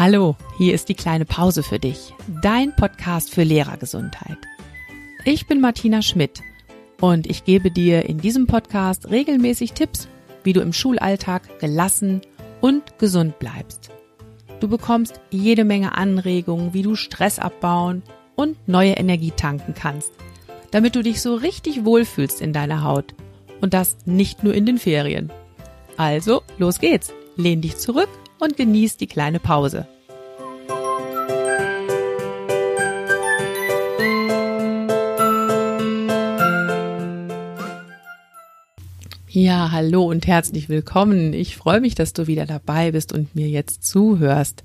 Hallo, hier ist die kleine Pause für dich, dein Podcast für Lehrergesundheit. Ich bin Martina Schmidt und ich gebe dir in diesem Podcast regelmäßig Tipps, wie du im Schulalltag gelassen und gesund bleibst. Du bekommst jede Menge Anregungen, wie du Stress abbauen und neue Energie tanken kannst, damit du dich so richtig wohlfühlst in deiner Haut. Und das nicht nur in den Ferien. Also, los geht's. Lehn dich zurück und genieß die kleine Pause. Ja, hallo und herzlich willkommen. Ich freue mich, dass du wieder dabei bist und mir jetzt zuhörst.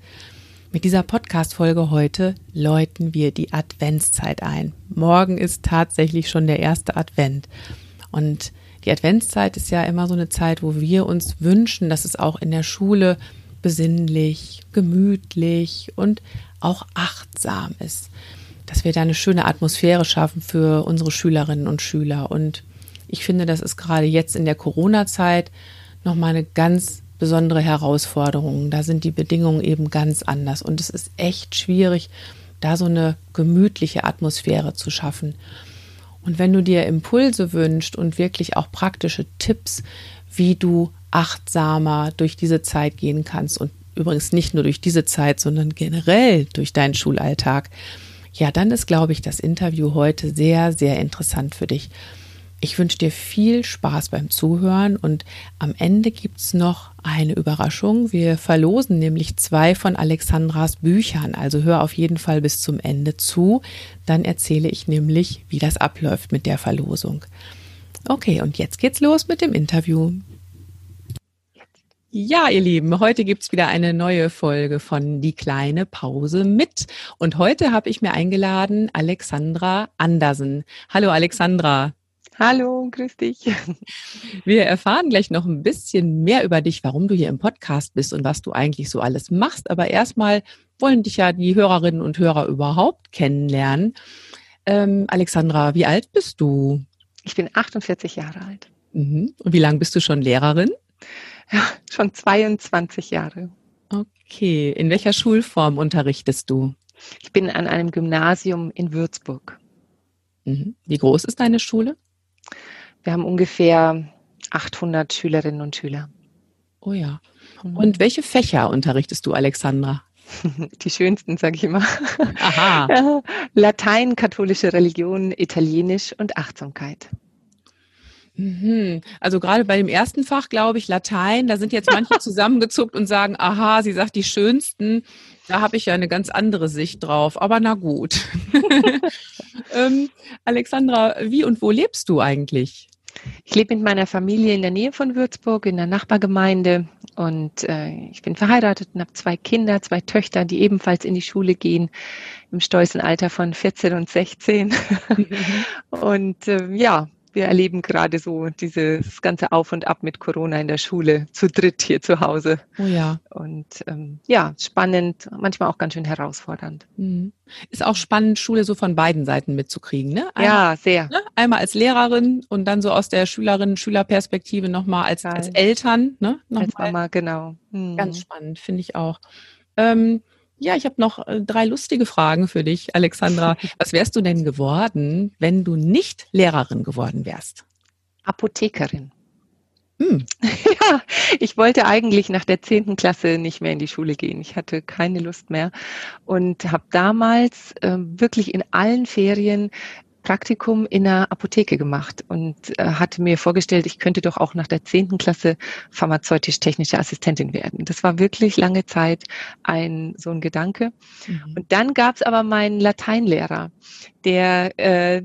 Mit dieser Podcast-Folge heute läuten wir die Adventszeit ein. Morgen ist tatsächlich schon der erste Advent. Und die Adventszeit ist ja immer so eine Zeit, wo wir uns wünschen, dass es auch in der Schule besinnlich, gemütlich und auch achtsam ist. Dass wir da eine schöne Atmosphäre schaffen für unsere Schülerinnen und Schüler. Und ich finde, das ist gerade jetzt in der Corona-Zeit nochmal eine ganz besondere Herausforderung. Da sind die Bedingungen eben ganz anders. Und es ist echt schwierig, da so eine gemütliche Atmosphäre zu schaffen. Und wenn du dir Impulse wünschst und wirklich auch praktische Tipps, wie du achtsamer durch diese Zeit gehen kannst und übrigens nicht nur durch diese Zeit, sondern generell durch deinen Schulalltag, ja, dann ist, glaube ich, das Interview heute sehr, sehr interessant für dich. Ich wünsche dir viel Spaß beim Zuhören und am Ende gibt es noch eine Überraschung. Wir verlosen nämlich zwei von Alexandras Büchern, also hör auf jeden Fall bis zum Ende zu. Dann erzähle ich nämlich, wie das abläuft mit der Verlosung. Okay, und jetzt geht's los mit dem Interview. Ja, ihr Lieben, heute gibt's wieder eine neue Folge von Die kleine Pause mit. Und heute habe ich mir eingeladen Alexandra Andersen. Hallo Alexandra. Hallo, grüß dich. Wir erfahren gleich noch ein bisschen mehr über dich, warum du hier im Podcast bist und was du eigentlich so alles machst. Aber erstmal wollen dich ja die Hörerinnen und Hörer überhaupt kennenlernen. Ähm, Alexandra, wie alt bist du? Ich bin 48 Jahre alt. Mhm. Und wie lange bist du schon Lehrerin? Ja, schon 22 Jahre. Okay. In welcher Schulform unterrichtest du? Ich bin an einem Gymnasium in Würzburg. Mhm. Wie groß ist deine Schule? Wir haben ungefähr 800 Schülerinnen und Schüler. Oh ja. Mhm. Und welche Fächer unterrichtest du, Alexandra? Die schönsten, sage ich immer. Aha. Latein, katholische Religion, Italienisch und Achtsamkeit. Mhm. Also gerade bei dem ersten Fach, glaube ich, Latein, da sind jetzt manche zusammengezuckt und sagen, aha, sie sagt die schönsten. Da habe ich ja eine ganz andere Sicht drauf. Aber na gut. ähm, Alexandra, wie und wo lebst du eigentlich? Ich lebe mit meiner Familie in der Nähe von Würzburg, in der Nachbargemeinde. Und äh, ich bin verheiratet und habe zwei Kinder, zwei Töchter, die ebenfalls in die Schule gehen, im stolzen Alter von 14 und 16. Mhm. und äh, ja, wir erleben gerade so dieses ganze Auf und Ab mit Corona in der Schule, zu dritt hier zu Hause. Oh ja. Und ähm, ja, spannend, manchmal auch ganz schön herausfordernd. Mhm. Ist auch spannend, Schule so von beiden Seiten mitzukriegen, ne? Einmal, ja, sehr. Ne? Einmal als Lehrerin und dann so aus der Schülerinnen-Schülerperspektive nochmal als, als Eltern, ne? Nochmal. Als Mama, genau. Mhm. Ganz spannend, finde ich auch. Ähm, ja, ich habe noch äh, drei lustige Fragen für dich, Alexandra. Was wärst du denn geworden, wenn du nicht Lehrerin geworden wärst? Apothekerin. Hm. Ja, ich wollte eigentlich nach der zehnten Klasse nicht mehr in die Schule gehen. Ich hatte keine Lust mehr und habe damals äh, wirklich in allen Ferien Praktikum in einer Apotheke gemacht und äh, hatte mir vorgestellt, ich könnte doch auch nach der zehnten Klasse pharmazeutisch-technische Assistentin werden. Das war wirklich lange Zeit ein so ein Gedanke. Mhm. Und dann gab es aber meinen Lateinlehrer, der äh,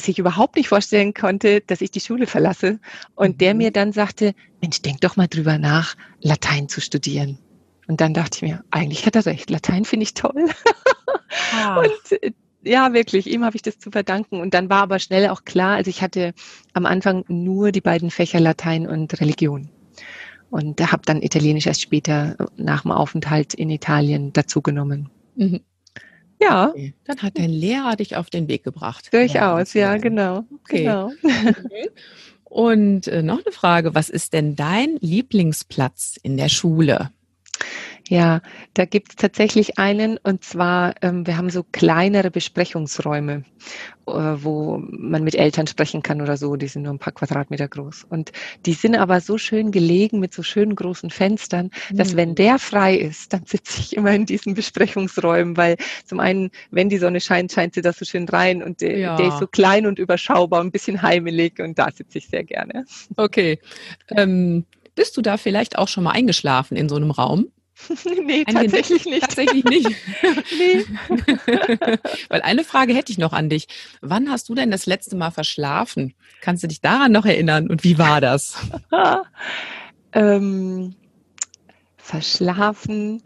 sich überhaupt nicht vorstellen konnte, dass ich die Schule verlasse und mhm. der mir dann sagte, Mensch, denk doch mal drüber nach, Latein zu studieren. Und dann dachte ich mir, eigentlich hat er recht, Latein finde ich toll. Ah. Und ja, wirklich, ihm habe ich das zu verdanken. Und dann war aber schnell auch klar, also ich hatte am Anfang nur die beiden Fächer Latein und Religion. Und habe dann Italienisch erst später nach dem Aufenthalt in Italien dazugenommen. Mhm. Ja. Okay. Dann hat dein Lehrer dich auf den Weg gebracht. Durchaus, ja, genau. Okay. genau. Und äh, noch eine Frage, was ist denn dein Lieblingsplatz in der Schule? Ja, da gibt es tatsächlich einen und zwar, ähm, wir haben so kleinere Besprechungsräume, äh, wo man mit Eltern sprechen kann oder so, die sind nur ein paar Quadratmeter groß. Und die sind aber so schön gelegen mit so schönen großen Fenstern, mhm. dass wenn der frei ist, dann sitze ich immer in diesen Besprechungsräumen, weil zum einen, wenn die Sonne scheint, scheint sie da so schön rein und der, ja. der ist so klein und überschaubar, ein bisschen heimelig und da sitze ich sehr gerne. Okay. Ähm, bist du da vielleicht auch schon mal eingeschlafen in so einem Raum? nee, ein tatsächlich nicht. Tatsächlich nicht. nee. Weil eine Frage hätte ich noch an dich. Wann hast du denn das letzte Mal verschlafen? Kannst du dich daran noch erinnern und wie war das? ähm, verschlafen.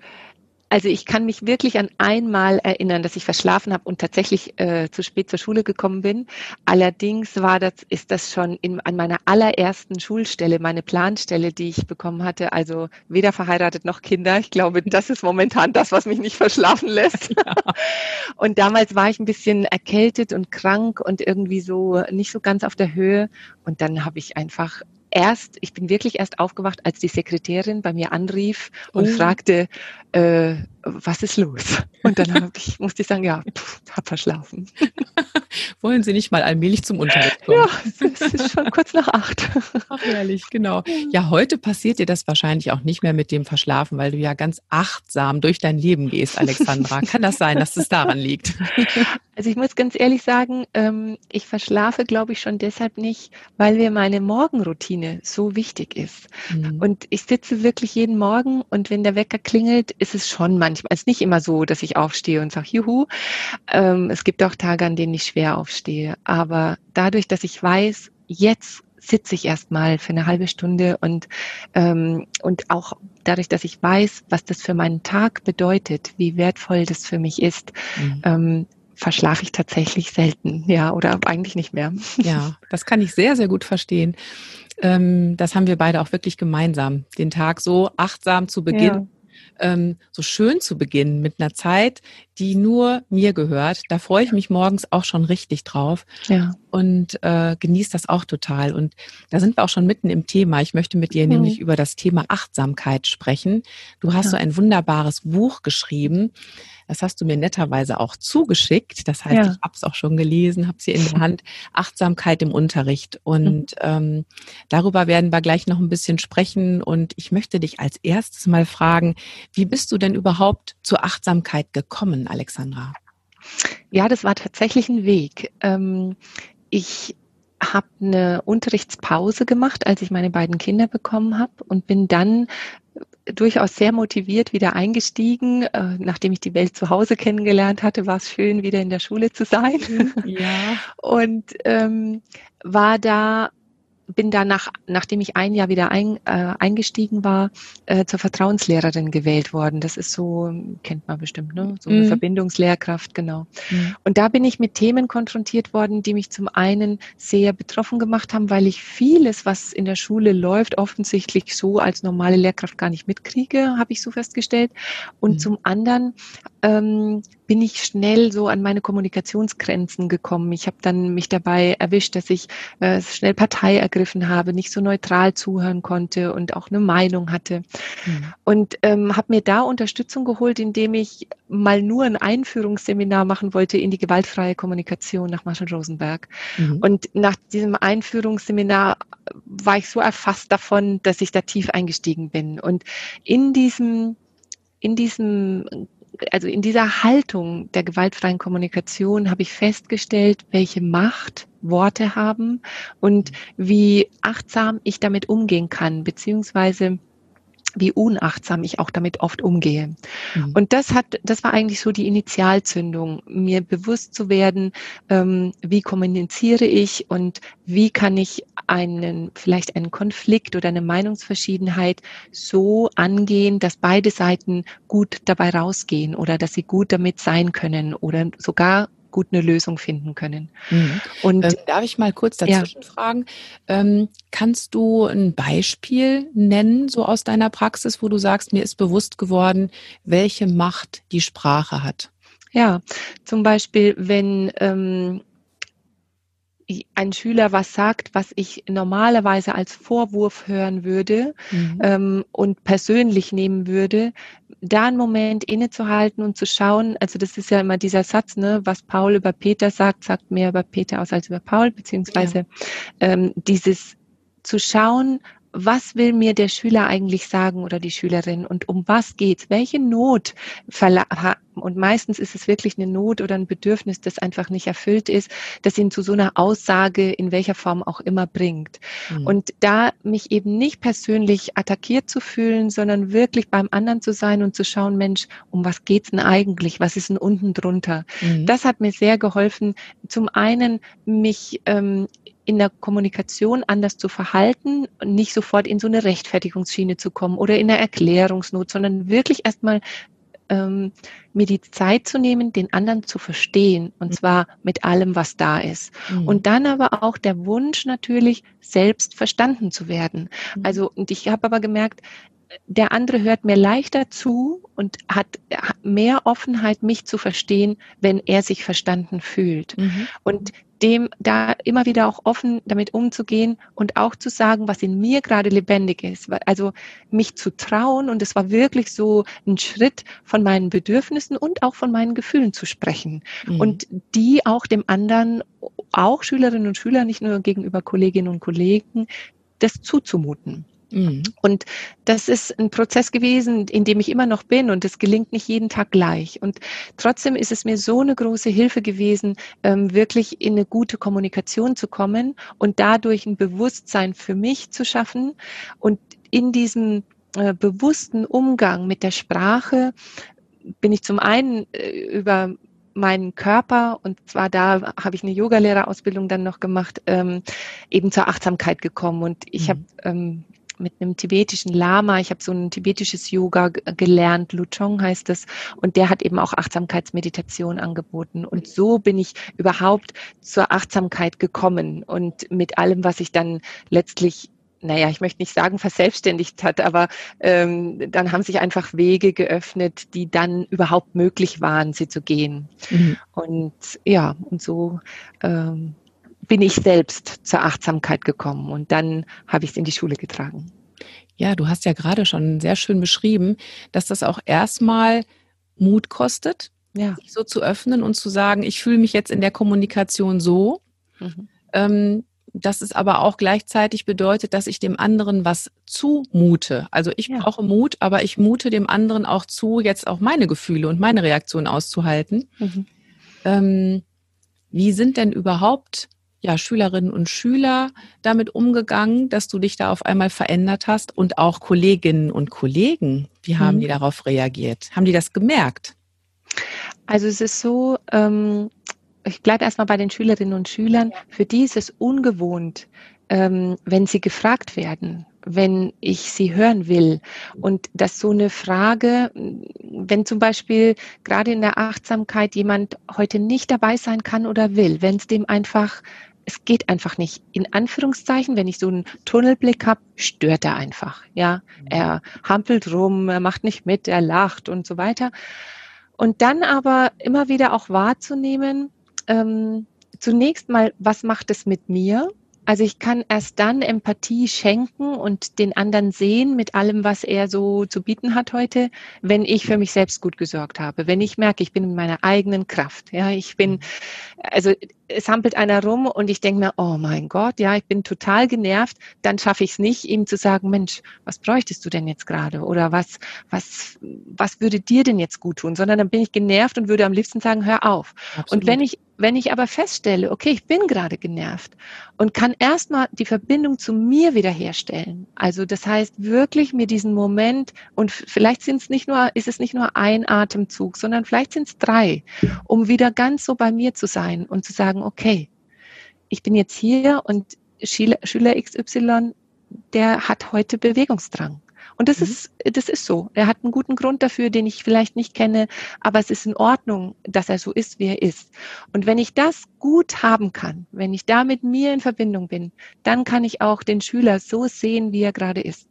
Also ich kann mich wirklich an einmal erinnern, dass ich verschlafen habe und tatsächlich äh, zu spät zur Schule gekommen bin. Allerdings war das, ist das schon in, an meiner allerersten Schulstelle, meine Planstelle, die ich bekommen hatte. Also weder verheiratet noch Kinder. Ich glaube, das ist momentan das, was mich nicht verschlafen lässt. Ja. Und damals war ich ein bisschen erkältet und krank und irgendwie so nicht so ganz auf der Höhe. Und dann habe ich einfach erst, ich bin wirklich erst aufgewacht, als die Sekretärin bei mir anrief und oh. fragte, äh, was ist los? Und dann ich, musste ich sagen, ja, pff, hab verschlafen. Wollen Sie nicht mal allmählich zum Unterricht kommen? Ja, es ist schon kurz nach acht. Ach, herrlich, genau. Ja, heute passiert dir das wahrscheinlich auch nicht mehr mit dem Verschlafen, weil du ja ganz achtsam durch dein Leben gehst, Alexandra. Kann das sein, dass es daran liegt? Also ich muss ganz ehrlich sagen, ähm, ich verschlafe, glaube ich, schon deshalb nicht, weil mir meine Morgenroutine so wichtig ist. Mhm. Und ich sitze wirklich jeden Morgen und wenn der Wecker klingelt, ist es schon manchmal, es ist nicht immer so, dass ich aufstehe und sage, juhu. Ähm, es gibt auch Tage, an denen ich schwer aufstehe. Aber dadurch, dass ich weiß, jetzt sitze ich erstmal für eine halbe Stunde und, ähm, und auch dadurch, dass ich weiß, was das für meinen Tag bedeutet, wie wertvoll das für mich ist, mhm. ähm, verschlafe ich tatsächlich selten, ja, oder eigentlich nicht mehr. Ja, das kann ich sehr, sehr gut verstehen. Ähm, das haben wir beide auch wirklich gemeinsam, den Tag so achtsam zu beginnen. Ja ähm, so schön zu beginnen mit einer Zeit, die nur mir gehört. Da freue ich mich morgens auch schon richtig drauf ja. und äh, genieße das auch total. Und da sind wir auch schon mitten im Thema. Ich möchte mit dir mhm. nämlich über das Thema Achtsamkeit sprechen. Du hast ja. so ein wunderbares Buch geschrieben. Das hast du mir netterweise auch zugeschickt. Das heißt, ja. ich habe es auch schon gelesen, habe sie in der Hand. Achtsamkeit im Unterricht. Und mhm. ähm, darüber werden wir gleich noch ein bisschen sprechen. Und ich möchte dich als erstes mal fragen, wie bist du denn überhaupt zur Achtsamkeit gekommen, Alexandra? Ja, das war tatsächlich ein Weg. Ähm, ich habe eine Unterrichtspause gemacht, als ich meine beiden Kinder bekommen habe und bin dann durchaus sehr motiviert wieder eingestiegen. Äh, nachdem ich die Welt zu Hause kennengelernt hatte, war es schön, wieder in der Schule zu sein. Ja. Und ähm, war da bin danach, nachdem ich ein Jahr wieder ein, äh, eingestiegen war, äh, zur Vertrauenslehrerin gewählt worden. Das ist so, kennt man bestimmt, ne? So eine mhm. Verbindungslehrkraft, genau. Mhm. Und da bin ich mit Themen konfrontiert worden, die mich zum einen sehr betroffen gemacht haben, weil ich vieles, was in der Schule läuft, offensichtlich so als normale Lehrkraft gar nicht mitkriege, habe ich so festgestellt. Und mhm. zum anderen ähm, bin ich schnell so an meine Kommunikationsgrenzen gekommen. Ich habe dann mich dabei erwischt, dass ich äh, schnell Partei ergriffen habe, nicht so neutral zuhören konnte und auch eine Meinung hatte. Mhm. Und ähm, habe mir da Unterstützung geholt, indem ich mal nur ein Einführungsseminar machen wollte in die gewaltfreie Kommunikation nach Marshall Rosenberg. Mhm. Und nach diesem Einführungsseminar war ich so erfasst davon, dass ich da tief eingestiegen bin. Und in diesem in diesem also in dieser Haltung der gewaltfreien Kommunikation habe ich festgestellt, welche Macht Worte haben und wie achtsam ich damit umgehen kann, beziehungsweise wie unachtsam ich auch damit oft umgehe. Mhm. Und das hat, das war eigentlich so die Initialzündung, mir bewusst zu werden, ähm, wie kommuniziere ich und wie kann ich einen, vielleicht einen Konflikt oder eine Meinungsverschiedenheit so angehen, dass beide Seiten gut dabei rausgehen oder dass sie gut damit sein können oder sogar gut eine Lösung finden können. Mhm. Und ähm, darf ich mal kurz dazwischen ja. fragen? Ähm, kannst du ein Beispiel nennen, so aus deiner Praxis, wo du sagst, mir ist bewusst geworden, welche Macht die Sprache hat? Ja, zum Beispiel, wenn ähm, ein Schüler was sagt, was ich normalerweise als Vorwurf hören würde mhm. ähm, und persönlich nehmen würde, da einen Moment innezuhalten und zu schauen, also das ist ja immer dieser Satz, ne, was Paul über Peter sagt, sagt mehr über Peter aus als über Paul, beziehungsweise ja. ähm, dieses zu schauen, was will mir der Schüler eigentlich sagen oder die Schülerin und um was geht's? Welche Not und meistens ist es wirklich eine Not oder ein Bedürfnis, das einfach nicht erfüllt ist, das ihn zu so einer Aussage in welcher Form auch immer bringt. Mhm. Und da mich eben nicht persönlich attackiert zu fühlen, sondern wirklich beim anderen zu sein und zu schauen, Mensch, um was geht's denn eigentlich? Was ist denn unten drunter? Mhm. Das hat mir sehr geholfen, zum einen mich ähm, in der Kommunikation anders zu verhalten und nicht sofort in so eine Rechtfertigungsschiene zu kommen oder in eine Erklärungsnot, sondern wirklich erstmal ähm, mir die Zeit zu nehmen, den anderen zu verstehen und mhm. zwar mit allem, was da ist. Mhm. Und dann aber auch der Wunsch natürlich, selbst verstanden zu werden. Mhm. Also, und ich habe aber gemerkt, der andere hört mir leichter zu und hat mehr Offenheit, mich zu verstehen, wenn er sich verstanden fühlt. Mhm. Und dem da immer wieder auch offen damit umzugehen und auch zu sagen, was in mir gerade lebendig ist. Also mich zu trauen und es war wirklich so ein Schritt von meinen Bedürfnissen und auch von meinen Gefühlen zu sprechen mhm. und die auch dem anderen, auch Schülerinnen und Schüler, nicht nur gegenüber Kolleginnen und Kollegen, das zuzumuten. Mhm. Und das ist ein Prozess gewesen, in dem ich immer noch bin und es gelingt nicht jeden Tag gleich. Und trotzdem ist es mir so eine große Hilfe gewesen, ähm, wirklich in eine gute Kommunikation zu kommen und dadurch ein Bewusstsein für mich zu schaffen und in diesem äh, bewussten Umgang mit der Sprache bin ich zum einen äh, über meinen Körper und zwar da habe ich eine Yogalehrerausbildung dann noch gemacht, ähm, eben zur Achtsamkeit gekommen und ich mhm. habe ähm, mit einem tibetischen Lama. Ich habe so ein tibetisches Yoga gelernt, Luchong heißt es, und der hat eben auch Achtsamkeitsmeditation angeboten. Und so bin ich überhaupt zur Achtsamkeit gekommen und mit allem, was ich dann letztlich naja, ich möchte nicht sagen, verselbstständigt hat, aber ähm, dann haben sich einfach Wege geöffnet, die dann überhaupt möglich waren, sie zu gehen. Mhm. Und ja, und so ähm, bin ich selbst zur Achtsamkeit gekommen und dann habe ich es in die Schule getragen. Ja, du hast ja gerade schon sehr schön beschrieben, dass das auch erstmal Mut kostet, ja. sich so zu öffnen und zu sagen, ich fühle mich jetzt in der Kommunikation so. Mhm. Ähm, dass es aber auch gleichzeitig bedeutet, dass ich dem anderen was zumute. Also ich ja. brauche Mut, aber ich mute dem anderen auch zu, jetzt auch meine Gefühle und meine Reaktion auszuhalten. Mhm. Ähm, wie sind denn überhaupt ja, Schülerinnen und Schüler damit umgegangen, dass du dich da auf einmal verändert hast und auch Kolleginnen und Kollegen, wie haben mhm. die darauf reagiert? Haben die das gemerkt? Also es ist so, ähm, ich bleibe erstmal bei den Schülerinnen und Schülern, für die ist es ungewohnt, ähm, wenn sie gefragt werden, wenn ich sie hören will. Und dass so eine Frage, wenn zum Beispiel gerade in der Achtsamkeit jemand heute nicht dabei sein kann oder will, wenn es dem einfach es geht einfach nicht. In Anführungszeichen, wenn ich so einen Tunnelblick habe, stört er einfach. Ja, er hampelt rum, er macht nicht mit, er lacht und so weiter. Und dann aber immer wieder auch wahrzunehmen, ähm, zunächst mal, was macht es mit mir? Also ich kann erst dann Empathie schenken und den anderen sehen mit allem, was er so zu bieten hat heute, wenn ich für mich selbst gut gesorgt habe. Wenn ich merke, ich bin in meiner eigenen Kraft. Ja, ich bin, also es hampelt einer rum und ich denke mir, oh mein Gott, ja, ich bin total genervt, dann schaffe ich es nicht, ihm zu sagen, Mensch, was bräuchtest du denn jetzt gerade? Oder was, was, was würde dir denn jetzt gut tun? Sondern dann bin ich genervt und würde am liebsten sagen, hör auf. Absolut. Und wenn ich wenn ich aber feststelle, okay, ich bin gerade genervt und kann erstmal die Verbindung zu mir wiederherstellen. Also das heißt wirklich mir diesen Moment und vielleicht sind es nicht nur, ist es nicht nur ein Atemzug, sondern vielleicht sind es drei, um wieder ganz so bei mir zu sein und zu sagen, okay, ich bin jetzt hier und Schüler, Schüler XY, der hat heute Bewegungsdrang. Und das mhm. ist, das ist so. Er hat einen guten Grund dafür, den ich vielleicht nicht kenne, aber es ist in Ordnung, dass er so ist, wie er ist. Und wenn ich das gut haben kann, wenn ich da mit mir in Verbindung bin, dann kann ich auch den Schüler so sehen, wie er gerade ist.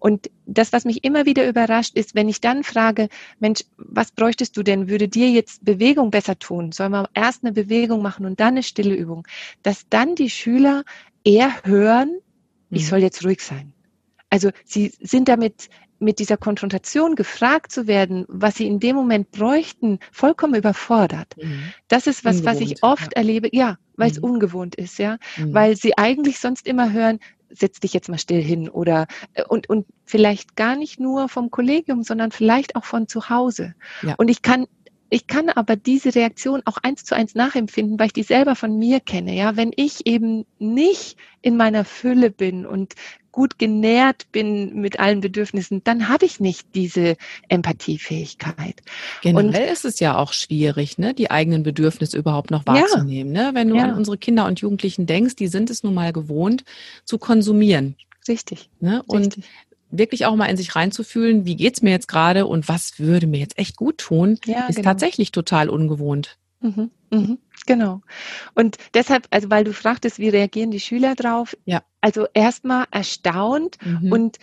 Und das, was mich immer wieder überrascht, ist, wenn ich dann frage, Mensch, was bräuchtest du denn? Würde dir jetzt Bewegung besser tun? Sollen wir erst eine Bewegung machen und dann eine stille Übung? Dass dann die Schüler eher hören, ich mhm. soll jetzt ruhig sein. Also sie sind damit mit dieser Konfrontation gefragt zu werden, was sie in dem Moment bräuchten, vollkommen überfordert. Mhm. Das ist was, ungewohnt, was ich oft ja. erlebe, ja, weil es mhm. ungewohnt ist, ja, mhm. weil sie eigentlich sonst immer hören, setz dich jetzt mal still hin oder äh, und und vielleicht gar nicht nur vom Kollegium, sondern vielleicht auch von zu Hause. Ja. Und ich kann ich kann aber diese Reaktion auch eins zu eins nachempfinden, weil ich die selber von mir kenne. Ja, wenn ich eben nicht in meiner Fülle bin und gut genährt bin mit allen Bedürfnissen, dann habe ich nicht diese Empathiefähigkeit. Generell und, ist es ja auch schwierig, ne, die eigenen Bedürfnisse überhaupt noch wahrzunehmen. Ja, ne? Wenn du ja. an unsere Kinder und Jugendlichen denkst, die sind es nun mal gewohnt zu konsumieren. Richtig. Ne? Und Richtig wirklich auch mal in sich reinzufühlen, wie geht's mir jetzt gerade und was würde mir jetzt echt gut tun, ja, ist genau. tatsächlich total ungewohnt. Mhm, mhm, genau. Und deshalb, also weil du fragtest, wie reagieren die Schüler drauf? Ja. Also erstmal erstaunt mhm. und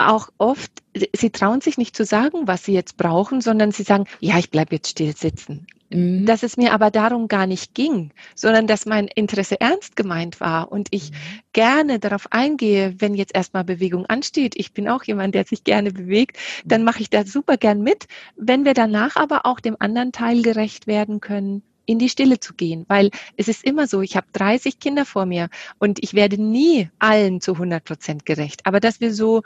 auch oft, sie trauen sich nicht zu sagen, was sie jetzt brauchen, sondern sie sagen, ja, ich bleibe jetzt still sitzen. Mhm. Dass es mir aber darum gar nicht ging, sondern dass mein Interesse ernst gemeint war und ich mhm. gerne darauf eingehe, wenn jetzt erstmal Bewegung ansteht. Ich bin auch jemand, der sich gerne bewegt, dann mache ich da super gern mit. Wenn wir danach aber auch dem anderen Teil gerecht werden können, in die Stille zu gehen, weil es ist immer so, ich habe 30 Kinder vor mir und ich werde nie allen zu 100 Prozent gerecht. Aber dass wir so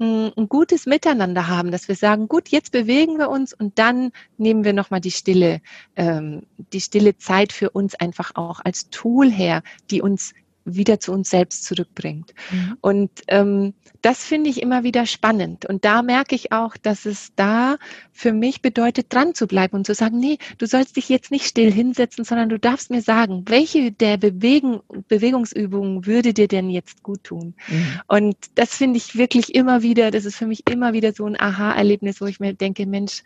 ein gutes Miteinander haben, dass wir sagen, gut, jetzt bewegen wir uns und dann nehmen wir nochmal die stille, ähm, die stille Zeit für uns einfach auch als Tool her, die uns wieder zu uns selbst zurückbringt. Mhm. Und ähm, das finde ich immer wieder spannend. Und da merke ich auch, dass es da für mich bedeutet, dran zu bleiben und zu sagen, nee, du sollst dich jetzt nicht still hinsetzen, sondern du darfst mir sagen, welche der Bewegen, Bewegungsübungen würde dir denn jetzt gut tun? Mhm. Und das finde ich wirklich immer wieder, das ist für mich immer wieder so ein Aha-Erlebnis, wo ich mir denke, Mensch,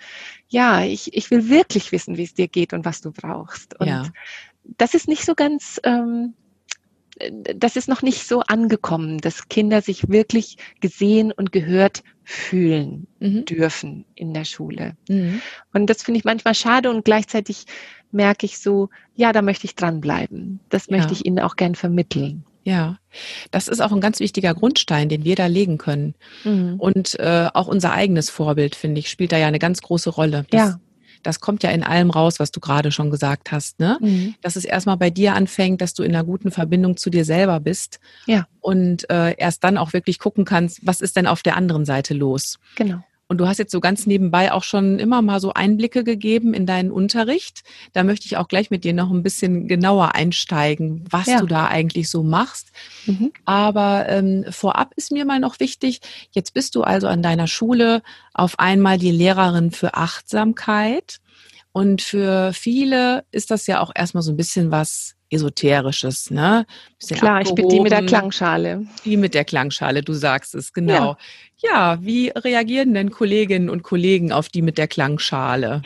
ja, ich, ich will wirklich wissen, wie es dir geht und was du brauchst. Und ja. das ist nicht so ganz ähm, das ist noch nicht so angekommen, dass Kinder sich wirklich gesehen und gehört fühlen mhm. dürfen in der Schule. Mhm. Und das finde ich manchmal schade und gleichzeitig merke ich so, ja, da möchte ich dranbleiben. Das ja. möchte ich Ihnen auch gern vermitteln. Ja, das ist auch ein ganz wichtiger Grundstein, den wir da legen können. Mhm. Und äh, auch unser eigenes Vorbild, finde ich, spielt da ja eine ganz große Rolle. Das, ja das kommt ja in allem raus, was du gerade schon gesagt hast, ne? Mhm. Dass es erstmal bei dir anfängt, dass du in einer guten Verbindung zu dir selber bist. Ja. Und äh, erst dann auch wirklich gucken kannst, was ist denn auf der anderen Seite los? Genau. Und du hast jetzt so ganz nebenbei auch schon immer mal so Einblicke gegeben in deinen Unterricht. Da möchte ich auch gleich mit dir noch ein bisschen genauer einsteigen, was ja. du da eigentlich so machst. Mhm. Aber ähm, vorab ist mir mal noch wichtig, jetzt bist du also an deiner Schule auf einmal die Lehrerin für Achtsamkeit. Und für viele ist das ja auch erstmal so ein bisschen was Esoterisches, ne? Klar, abgehoben. ich bin die mit der Klangschale. Die mit der Klangschale, du sagst es, genau. Ja. Ja, wie reagieren denn Kolleginnen und Kollegen auf die mit der Klangschale?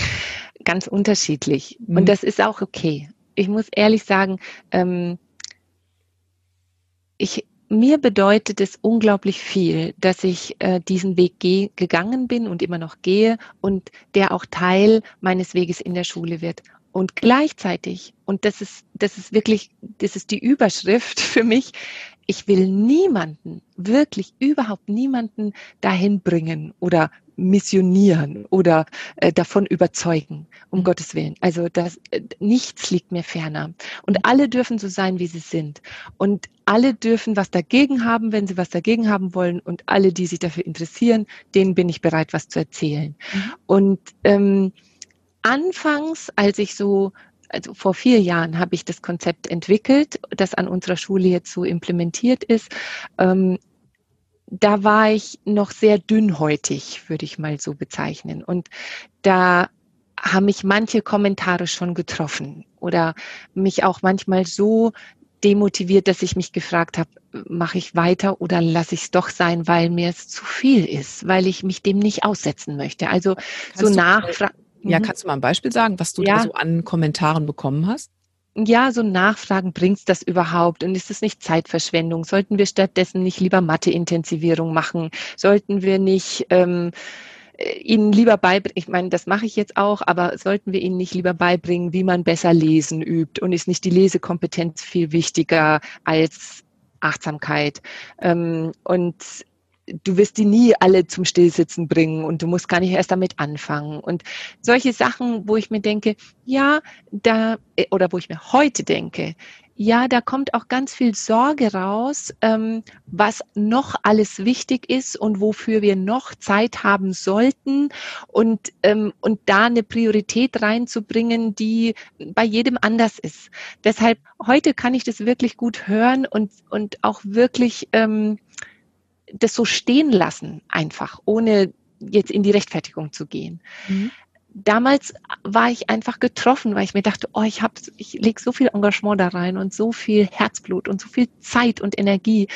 Ganz unterschiedlich. Mhm. Und das ist auch okay. Ich muss ehrlich sagen, ähm, ich, mir bedeutet es unglaublich viel, dass ich äh, diesen Weg geh, gegangen bin und immer noch gehe und der auch Teil meines Weges in der Schule wird. Und gleichzeitig, und das ist, das ist wirklich, das ist die Überschrift für mich, ich will niemanden, wirklich überhaupt niemanden dahin bringen oder missionieren oder äh, davon überzeugen, um mhm. Gottes Willen. Also das, äh, nichts liegt mir ferner. Und mhm. alle dürfen so sein, wie sie sind. Und alle dürfen was dagegen haben, wenn sie was dagegen haben wollen. Und alle, die sich dafür interessieren, denen bin ich bereit, was zu erzählen. Mhm. Und ähm, anfangs, als ich so, also vor vier Jahren habe ich das Konzept entwickelt, das an unserer Schule jetzt so implementiert ist. Ähm, da war ich noch sehr dünnhäutig, würde ich mal so bezeichnen. Und da haben mich manche Kommentare schon getroffen oder mich auch manchmal so demotiviert, dass ich mich gefragt habe, mache ich weiter oder lasse ich es doch sein, weil mir es zu viel ist, weil ich mich dem nicht aussetzen möchte. Also kannst so nachfragen. Ja, mhm. kannst du mal ein Beispiel sagen, was du ja. da so an Kommentaren bekommen hast? ja, so Nachfragen, bringt's das überhaupt? Und ist es nicht Zeitverschwendung? Sollten wir stattdessen nicht lieber Mathe-Intensivierung machen? Sollten wir nicht ähm, äh, ihnen lieber beibringen, ich meine, das mache ich jetzt auch, aber sollten wir ihnen nicht lieber beibringen, wie man besser lesen übt? Und ist nicht die Lesekompetenz viel wichtiger als Achtsamkeit? Ähm, und du wirst die nie alle zum Stillsitzen bringen und du musst gar nicht erst damit anfangen. Und solche Sachen, wo ich mir denke, ja, da, äh, oder wo ich mir heute denke, ja, da kommt auch ganz viel Sorge raus, ähm, was noch alles wichtig ist und wofür wir noch Zeit haben sollten und, ähm, und da eine Priorität reinzubringen, die bei jedem anders ist. Deshalb heute kann ich das wirklich gut hören und, und auch wirklich ähm, das so stehen lassen, einfach, ohne jetzt in die Rechtfertigung zu gehen. Mhm. Damals war ich einfach getroffen, weil ich mir dachte, oh, ich habe, ich lege so viel Engagement da rein und so viel Herzblut und so viel Zeit und Energie.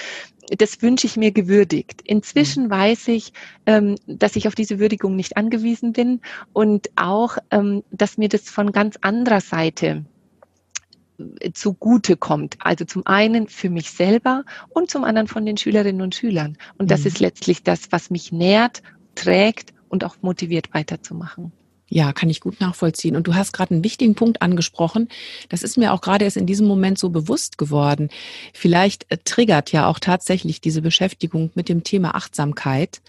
Das wünsche ich mir gewürdigt. Inzwischen mhm. weiß ich, ähm, dass ich auf diese Würdigung nicht angewiesen bin und auch, ähm, dass mir das von ganz anderer Seite zugute kommt. Also zum einen für mich selber und zum anderen von den Schülerinnen und Schülern. Und das mhm. ist letztlich das, was mich nährt, trägt und auch motiviert weiterzumachen. Ja, kann ich gut nachvollziehen. Und du hast gerade einen wichtigen Punkt angesprochen. Das ist mir auch gerade erst in diesem Moment so bewusst geworden. Vielleicht äh, triggert ja auch tatsächlich diese Beschäftigung mit dem Thema Achtsamkeit,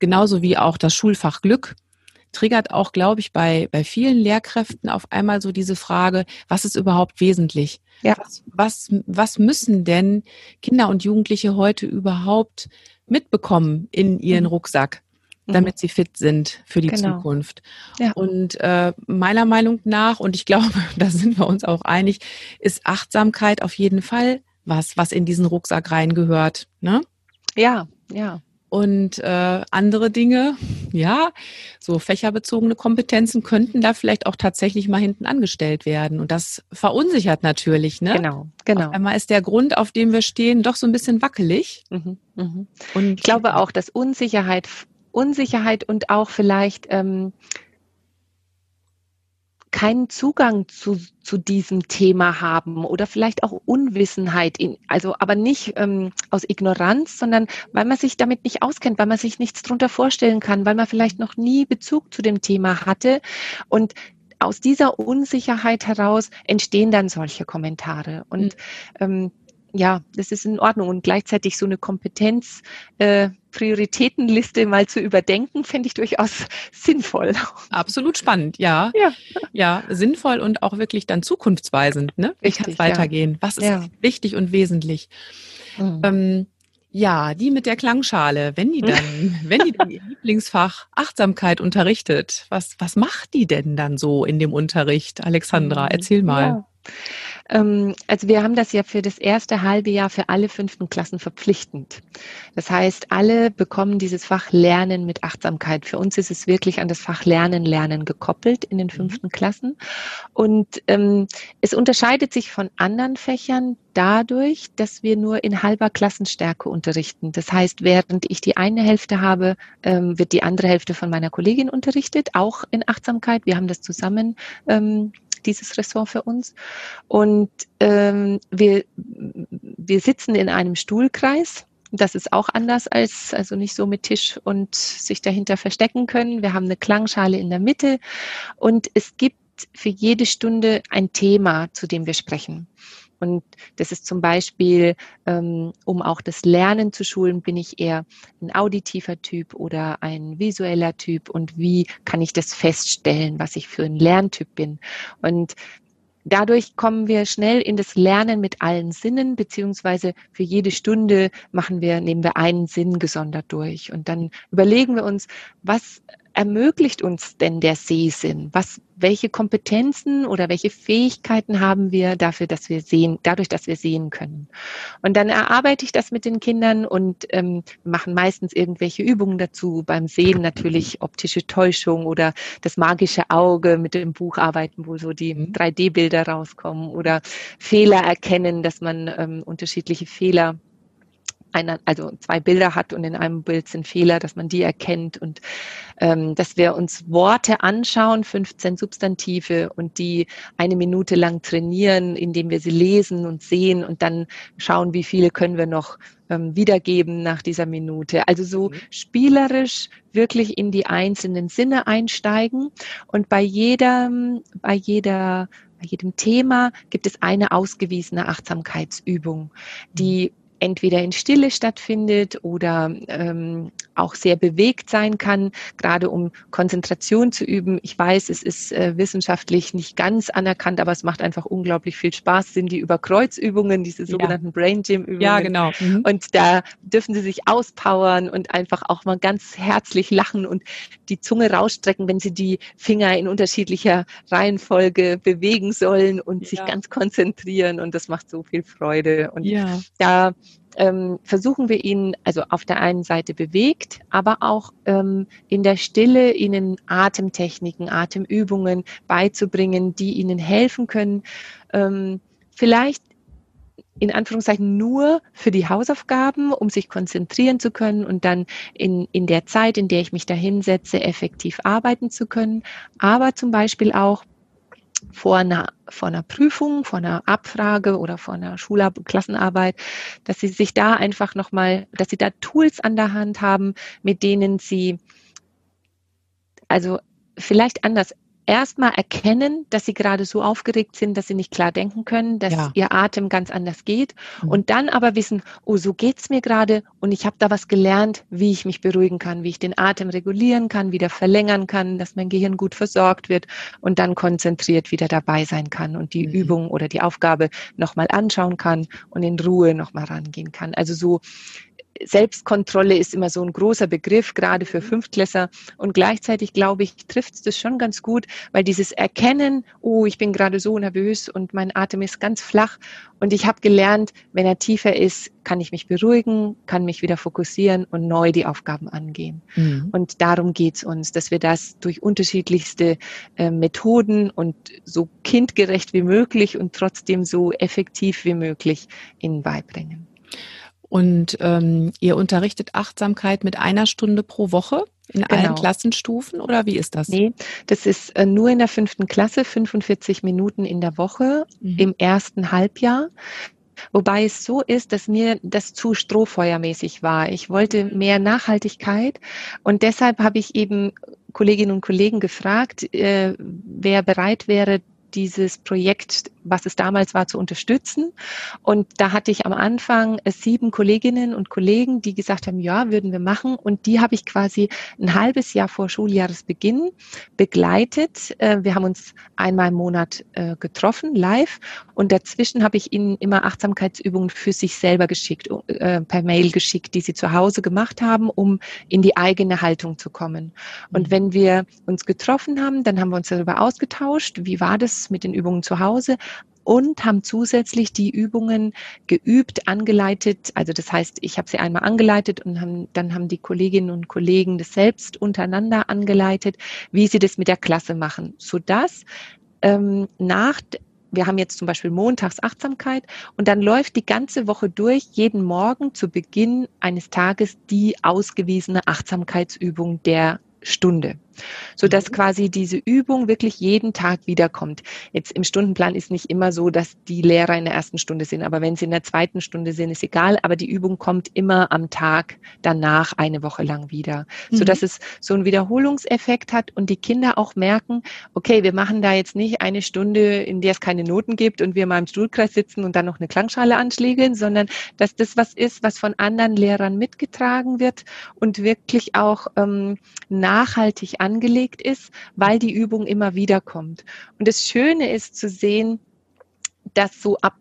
genauso wie auch das Schulfach Glück triggert auch, glaube ich, bei, bei vielen Lehrkräften auf einmal so diese Frage, was ist überhaupt wesentlich? Ja. Was, was, was müssen denn Kinder und Jugendliche heute überhaupt mitbekommen in ihren mhm. Rucksack? Mhm. damit sie fit sind für die genau. Zukunft. Ja. Und äh, meiner Meinung nach, und ich glaube, da sind wir uns auch einig, ist Achtsamkeit auf jeden Fall was, was in diesen Rucksack reingehört. Ne? Ja, ja. Und äh, andere Dinge, ja, so fächerbezogene Kompetenzen könnten da vielleicht auch tatsächlich mal hinten angestellt werden. Und das verunsichert natürlich, ne? Genau, genau. Auf einmal ist der Grund, auf dem wir stehen, doch so ein bisschen wackelig. Mhm, mh. Und ich glaube auch, dass Unsicherheit, Unsicherheit und auch vielleicht ähm, keinen Zugang zu, zu diesem Thema haben oder vielleicht auch Unwissenheit, in, also aber nicht ähm, aus Ignoranz, sondern weil man sich damit nicht auskennt, weil man sich nichts drunter vorstellen kann, weil man vielleicht noch nie Bezug zu dem Thema hatte und aus dieser Unsicherheit heraus entstehen dann solche Kommentare. Und mhm. ähm, ja, das ist in Ordnung. Und gleichzeitig so eine Kompetenz, äh, Prioritätenliste mal zu überdenken, finde ich durchaus sinnvoll. Absolut spannend, ja. Ja, ja sinnvoll und auch wirklich dann zukunftsweisend, ne? Wie kann es weitergehen? Ja. Was ist ja. wichtig und wesentlich? Mhm. Ähm, ja, die mit der Klangschale, wenn die dann, wenn die dann ihr Lieblingsfach Achtsamkeit unterrichtet, was, was macht die denn dann so in dem Unterricht? Alexandra, mhm. erzähl mal. Ja. Ähm, also wir haben das ja für das erste halbe Jahr für alle fünften Klassen verpflichtend. Das heißt, alle bekommen dieses Fach Lernen mit Achtsamkeit. Für uns ist es wirklich an das Fach Lernen, Lernen gekoppelt in den mhm. fünften Klassen. Und ähm, es unterscheidet sich von anderen Fächern dadurch, dass wir nur in halber Klassenstärke unterrichten. Das heißt, während ich die eine Hälfte habe, ähm, wird die andere Hälfte von meiner Kollegin unterrichtet, auch in Achtsamkeit. Wir haben das zusammen ähm, dieses Ressort für uns. Und ähm, wir, wir sitzen in einem Stuhlkreis. Das ist auch anders als, also nicht so mit Tisch und sich dahinter verstecken können. Wir haben eine Klangschale in der Mitte und es gibt für jede Stunde ein Thema, zu dem wir sprechen. Und das ist zum Beispiel, ähm, um auch das Lernen zu schulen, bin ich eher ein auditiver Typ oder ein visueller Typ und wie kann ich das feststellen, was ich für ein Lerntyp bin. Und Dadurch kommen wir schnell in das Lernen mit allen Sinnen, beziehungsweise für jede Stunde machen wir, nehmen wir einen Sinn gesondert durch. Und dann überlegen wir uns, was ermöglicht uns denn der Sehsinn? Was, welche Kompetenzen oder welche Fähigkeiten haben wir dafür, dass wir sehen, dadurch, dass wir sehen können? Und dann erarbeite ich das mit den Kindern und ähm, machen meistens irgendwelche Übungen dazu. Beim Sehen natürlich optische Täuschung oder das magische Auge mit dem Buch arbeiten, wo so die 3D-Bilder mhm. rauskommen oder Fehler erkennen, dass man ähm, unterschiedliche Fehler einer, also zwei Bilder hat und in einem Bild sind Fehler, dass man die erkennt und ähm, dass wir uns Worte anschauen, 15 Substantive und die eine Minute lang trainieren, indem wir sie lesen und sehen und dann schauen, wie viele können wir noch ähm, wiedergeben nach dieser Minute. Also so mhm. spielerisch wirklich in die einzelnen Sinne einsteigen und bei jedem, bei jeder bei jedem Thema gibt es eine ausgewiesene Achtsamkeitsübung, die mhm entweder in Stille stattfindet oder ähm, auch sehr bewegt sein kann, gerade um Konzentration zu üben. Ich weiß, es ist äh, wissenschaftlich nicht ganz anerkannt, aber es macht einfach unglaublich viel Spaß, sind die Überkreuzübungen, diese sogenannten ja. Brain Gym Übungen. Ja, genau. Mhm. Und da dürfen sie sich auspowern und einfach auch mal ganz herzlich lachen und die Zunge rausstrecken, wenn sie die Finger in unterschiedlicher Reihenfolge bewegen sollen und ja. sich ganz konzentrieren und das macht so viel Freude. Und ja. da ähm, versuchen wir ihnen also auf der einen Seite bewegt, aber auch ähm, in der Stille ihnen Atemtechniken, Atemübungen beizubringen, die ihnen helfen können, ähm, vielleicht in Anführungszeichen nur für die Hausaufgaben, um sich konzentrieren zu können und dann in, in der Zeit, in der ich mich da hinsetze, effektiv arbeiten zu können, aber zum Beispiel auch vor einer, vor einer Prüfung, vor einer Abfrage oder vor einer Schulab Klassenarbeit, dass sie sich da einfach nochmal, dass sie da Tools an der Hand haben, mit denen sie also vielleicht anders erstmal erkennen, dass sie gerade so aufgeregt sind, dass sie nicht klar denken können, dass ja. ihr Atem ganz anders geht mhm. und dann aber wissen, oh, so geht's mir gerade und ich habe da was gelernt, wie ich mich beruhigen kann, wie ich den Atem regulieren kann, wieder verlängern kann, dass mein Gehirn gut versorgt wird und dann konzentriert wieder dabei sein kann und die mhm. Übung oder die Aufgabe nochmal anschauen kann und in Ruhe nochmal rangehen kann. Also so Selbstkontrolle ist immer so ein großer Begriff, gerade für mhm. Fünftklässer. Und gleichzeitig, glaube ich, trifft es das schon ganz gut, weil dieses Erkennen, oh, ich bin gerade so nervös und mein Atem ist ganz flach. Und ich habe gelernt, wenn er tiefer ist, kann ich mich beruhigen, kann mich wieder fokussieren und neu die Aufgaben angehen. Mhm. Und darum geht's uns, dass wir das durch unterschiedlichste äh, Methoden und so kindgerecht wie möglich und trotzdem so effektiv wie möglich ihnen beibringen. Und ähm, ihr unterrichtet Achtsamkeit mit einer Stunde pro Woche in genau. allen Klassenstufen oder wie ist das? Nee, das ist äh, nur in der fünften Klasse, 45 Minuten in der Woche mhm. im ersten Halbjahr. Wobei es so ist, dass mir das zu strohfeuermäßig war. Ich wollte mhm. mehr Nachhaltigkeit und deshalb habe ich eben Kolleginnen und Kollegen gefragt, äh, wer bereit wäre, dieses Projekt, was es damals war, zu unterstützen. Und da hatte ich am Anfang sieben Kolleginnen und Kollegen, die gesagt haben, ja, würden wir machen. Und die habe ich quasi ein halbes Jahr vor Schuljahresbeginn begleitet. Äh, wir haben uns einmal im Monat äh, getroffen, live. Und dazwischen habe ich ihnen immer Achtsamkeitsübungen für sich selber geschickt, äh, per Mail geschickt, die sie zu Hause gemacht haben, um in die eigene Haltung zu kommen. Und mhm. wenn wir uns getroffen haben, dann haben wir uns darüber ausgetauscht, wie war das mit den Übungen zu Hause und haben zusätzlich die Übungen geübt, angeleitet. Also das heißt, ich habe sie einmal angeleitet und haben, dann haben die Kolleginnen und Kollegen das selbst untereinander angeleitet, wie sie das mit der Klasse machen, sodass ähm, nach wir haben jetzt zum Beispiel montags Achtsamkeit und dann läuft die ganze Woche durch, jeden Morgen zu Beginn eines Tages die ausgewiesene Achtsamkeitsübung der Stunde so dass mhm. quasi diese Übung wirklich jeden Tag wiederkommt. Jetzt im Stundenplan ist nicht immer so, dass die Lehrer in der ersten Stunde sind, aber wenn sie in der zweiten Stunde sind, ist egal, aber die Übung kommt immer am Tag danach eine Woche lang wieder, mhm. so dass es so einen Wiederholungseffekt hat und die Kinder auch merken, okay, wir machen da jetzt nicht eine Stunde, in der es keine Noten gibt und wir mal im Stuhlkreis sitzen und dann noch eine Klangschale anschlägeln, sondern dass das was ist, was von anderen Lehrern mitgetragen wird und wirklich auch ähm, nachhaltig angelegt ist, weil die Übung immer wieder kommt. Und das Schöne ist zu sehen, dass so ab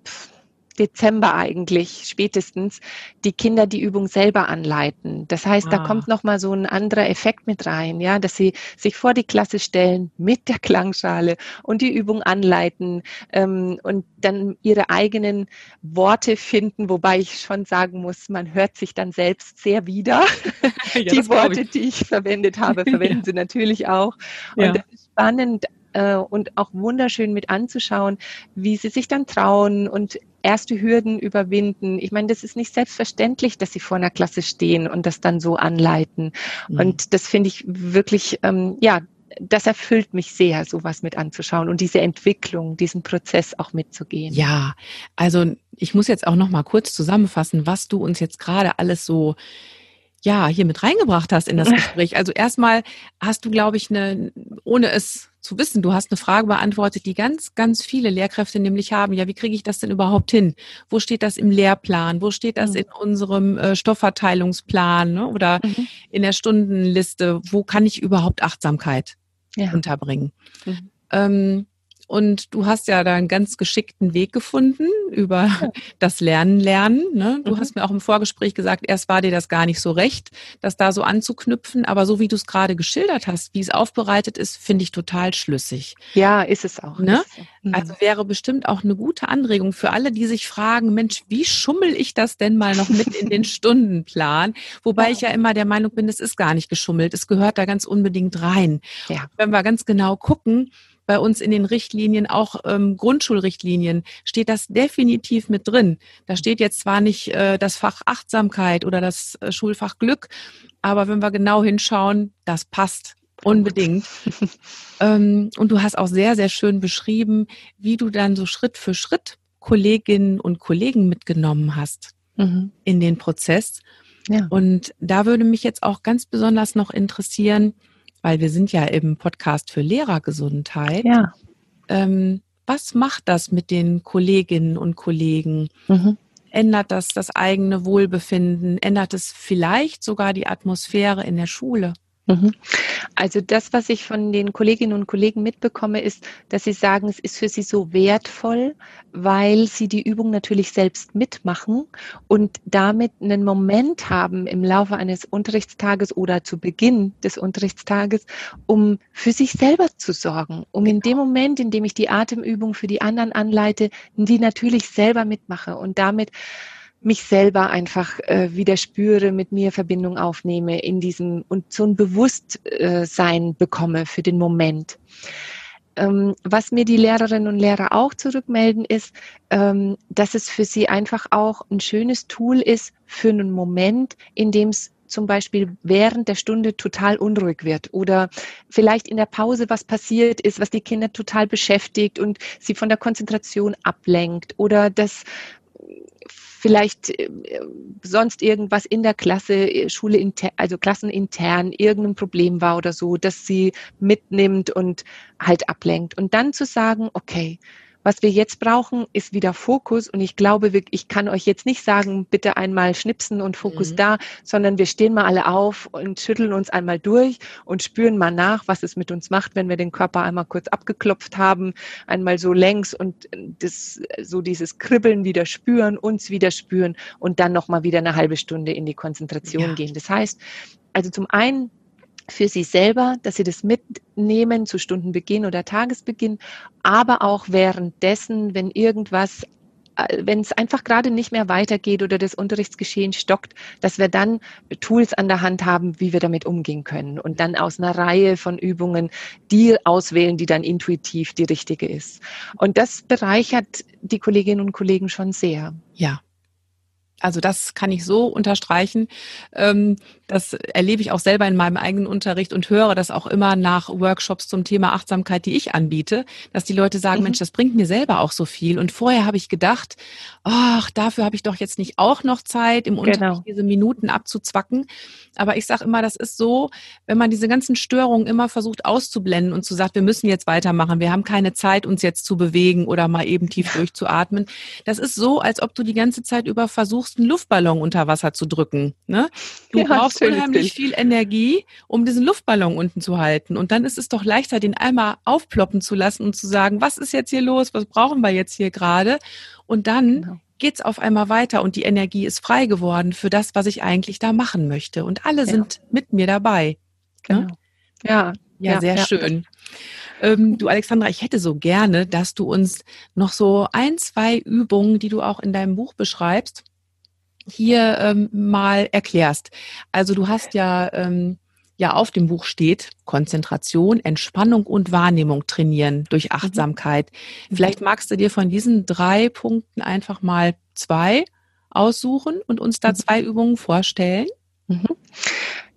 Dezember eigentlich spätestens die Kinder die Übung selber anleiten. Das heißt, ah. da kommt noch mal so ein anderer Effekt mit rein, ja, dass sie sich vor die Klasse stellen mit der Klangschale und die Übung anleiten ähm, und dann ihre eigenen Worte finden, wobei ich schon sagen muss, man hört sich dann selbst sehr wieder. Ja, die Worte, die ich verwendet habe, verwenden ja. sie natürlich auch. Und ja. das ist spannend, äh, und auch wunderschön mit anzuschauen, wie sie sich dann trauen und erste Hürden überwinden. Ich meine, das ist nicht selbstverständlich, dass sie vor einer Klasse stehen und das dann so anleiten. Mhm. Und das finde ich wirklich, ähm, ja, das erfüllt mich sehr, sowas mit anzuschauen und diese Entwicklung, diesen Prozess auch mitzugehen. Ja, also ich muss jetzt auch noch mal kurz zusammenfassen, was du uns jetzt gerade alles so ja, hier mit reingebracht hast in das Gespräch. Also erstmal hast du, glaube ich, eine, ohne es zu wissen, du hast eine Frage beantwortet, die ganz, ganz viele Lehrkräfte nämlich haben. Ja, wie kriege ich das denn überhaupt hin? Wo steht das im Lehrplan? Wo steht das mhm. in unserem äh, Stoffverteilungsplan ne? oder mhm. in der Stundenliste? Wo kann ich überhaupt Achtsamkeit ja. unterbringen? Mhm. Ähm, und du hast ja da einen ganz geschickten Weg gefunden über ja. das Lernen lernen. Ne? Du mhm. hast mir auch im Vorgespräch gesagt, erst war dir das gar nicht so recht, das da so anzuknüpfen. Aber so wie du es gerade geschildert hast, wie es aufbereitet ist, finde ich total schlüssig. Ja, ist es auch. Ne? Mhm. Also wäre bestimmt auch eine gute Anregung für alle, die sich fragen, Mensch, wie schummel ich das denn mal noch mit in den Stundenplan? Wobei ich ja immer der Meinung bin, es ist gar nicht geschummelt. Es gehört da ganz unbedingt rein. Ja. Wenn wir ganz genau gucken, bei uns in den Richtlinien, auch ähm, Grundschulrichtlinien, steht das definitiv mit drin. Da steht jetzt zwar nicht äh, das Fach Achtsamkeit oder das äh, Schulfach Glück, aber wenn wir genau hinschauen, das passt unbedingt. ähm, und du hast auch sehr, sehr schön beschrieben, wie du dann so Schritt für Schritt Kolleginnen und Kollegen mitgenommen hast mhm. in den Prozess. Ja. Und da würde mich jetzt auch ganz besonders noch interessieren, weil wir sind ja im Podcast für Lehrergesundheit. Ja. Ähm, was macht das mit den Kolleginnen und Kollegen? Mhm. Ändert das das eigene Wohlbefinden? Ändert es vielleicht sogar die Atmosphäre in der Schule? Mhm. Also das, was ich von den Kolleginnen und Kollegen mitbekomme, ist, dass sie sagen, es ist für sie so wertvoll, weil sie die Übung natürlich selbst mitmachen und damit einen Moment haben im Laufe eines Unterrichtstages oder zu Beginn des Unterrichtstages, um für sich selber zu sorgen, um in dem Moment, in dem ich die Atemübung für die anderen anleite, die natürlich selber mitmache und damit mich selber einfach äh, wieder spüre, mit mir Verbindung aufnehme in diesem und so ein Bewusstsein bekomme für den Moment. Ähm, was mir die Lehrerinnen und Lehrer auch zurückmelden, ist, ähm, dass es für sie einfach auch ein schönes Tool ist für einen Moment, in dem es zum Beispiel während der Stunde total unruhig wird oder vielleicht in der Pause was passiert ist, was die Kinder total beschäftigt und sie von der Konzentration ablenkt oder dass vielleicht äh, sonst irgendwas in der Klasse, äh, Schule, also klassenintern, irgendein Problem war oder so, dass sie mitnimmt und halt ablenkt. Und dann zu sagen, okay, was wir jetzt brauchen, ist wieder Fokus. Und ich glaube, ich kann euch jetzt nicht sagen, bitte einmal schnipsen und Fokus mhm. da, sondern wir stehen mal alle auf und schütteln uns einmal durch und spüren mal nach, was es mit uns macht, wenn wir den Körper einmal kurz abgeklopft haben, einmal so längs und das, so dieses Kribbeln wieder spüren, uns wieder spüren und dann nochmal wieder eine halbe Stunde in die Konzentration ja. gehen. Das heißt, also zum einen für sie selber, dass sie das mitnehmen zu Stundenbeginn oder Tagesbeginn, aber auch währenddessen, wenn irgendwas äh, wenn es einfach gerade nicht mehr weitergeht oder das Unterrichtsgeschehen stockt, dass wir dann Tools an der Hand haben, wie wir damit umgehen können und dann aus einer Reihe von Übungen die auswählen, die dann intuitiv die richtige ist. Und das bereichert die Kolleginnen und Kollegen schon sehr. Ja, also das kann ich so unterstreichen. Ähm, das erlebe ich auch selber in meinem eigenen Unterricht und höre das auch immer nach Workshops zum Thema Achtsamkeit, die ich anbiete, dass die Leute sagen, mhm. Mensch, das bringt mir selber auch so viel. Und vorher habe ich gedacht, ach, dafür habe ich doch jetzt nicht auch noch Zeit, im Unterricht genau. diese Minuten abzuzwacken. Aber ich sage immer, das ist so, wenn man diese ganzen Störungen immer versucht auszublenden und zu sagt, wir müssen jetzt weitermachen, wir haben keine Zeit, uns jetzt zu bewegen oder mal eben tief durchzuatmen. Das ist so, als ob du die ganze Zeit über versuchst, einen Luftballon unter Wasser zu drücken. Ne? Du ja, brauchst unheimlich viel Energie, um diesen Luftballon unten zu halten. Und dann ist es doch leichter, den einmal aufploppen zu lassen und zu sagen, was ist jetzt hier los, was brauchen wir jetzt hier gerade? Und dann genau. geht's auf einmal weiter und die Energie ist frei geworden für das, was ich eigentlich da machen möchte. Und alle ja. sind mit mir dabei. Ne? Genau. Ja, ja, ja sehr ja. schön. Ähm, du, Alexandra, ich hätte so gerne, dass du uns noch so ein, zwei Übungen, die du auch in deinem Buch beschreibst, hier ähm, mal erklärst. Also du hast ja ähm, ja auf dem Buch steht, Konzentration, Entspannung und Wahrnehmung trainieren durch mhm. Achtsamkeit. Mhm. Vielleicht magst du dir von diesen drei Punkten einfach mal zwei aussuchen und uns da mhm. zwei Übungen vorstellen. Mhm.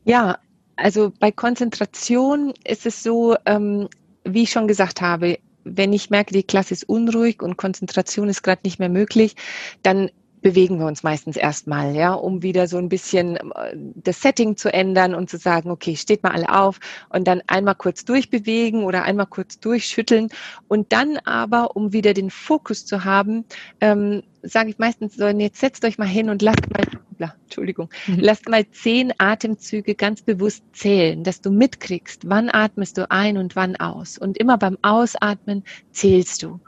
Ja, also bei Konzentration ist es so, ähm, wie ich schon gesagt habe, wenn ich merke, die Klasse ist unruhig und Konzentration ist gerade nicht mehr möglich, dann bewegen wir uns meistens erstmal, ja, um wieder so ein bisschen äh, das Setting zu ändern und zu sagen, okay, steht mal alle auf und dann einmal kurz durchbewegen oder einmal kurz durchschütteln und dann aber, um wieder den Fokus zu haben, ähm, sage ich meistens so, jetzt setzt euch mal hin und lasst mal, bla, Entschuldigung, mhm. lasst mal zehn Atemzüge ganz bewusst zählen, dass du mitkriegst, wann atmest du ein und wann aus. Und immer beim Ausatmen zählst du.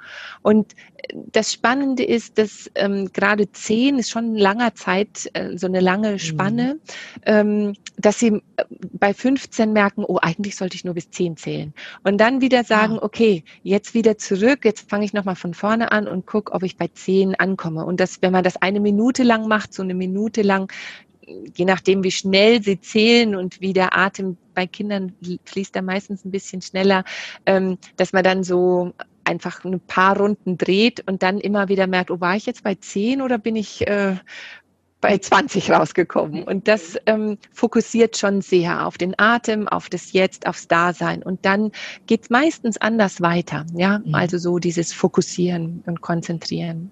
Und das Spannende ist, dass ähm, gerade zehn ist schon ein langer Zeit, äh, so eine lange Spanne, mhm. ähm, dass sie äh, bei 15 merken, oh, eigentlich sollte ich nur bis zehn zählen. Und dann wieder sagen, ah. okay, jetzt wieder zurück, jetzt fange ich nochmal von vorne an und gucke, ob ich bei zehn ankomme. Und das, wenn man das eine Minute lang macht, so eine Minute lang, je nachdem, wie schnell sie zählen und wie der Atem bei Kindern fließt er meistens ein bisschen schneller, ähm, dass man dann so einfach ein paar Runden dreht und dann immer wieder merkt, oh, war ich jetzt bei 10 oder bin ich äh, bei 20 rausgekommen. Und das ähm, fokussiert schon sehr auf den Atem, auf das Jetzt, aufs Dasein. Und dann geht es meistens anders weiter. Ja, mhm. also so dieses Fokussieren und Konzentrieren.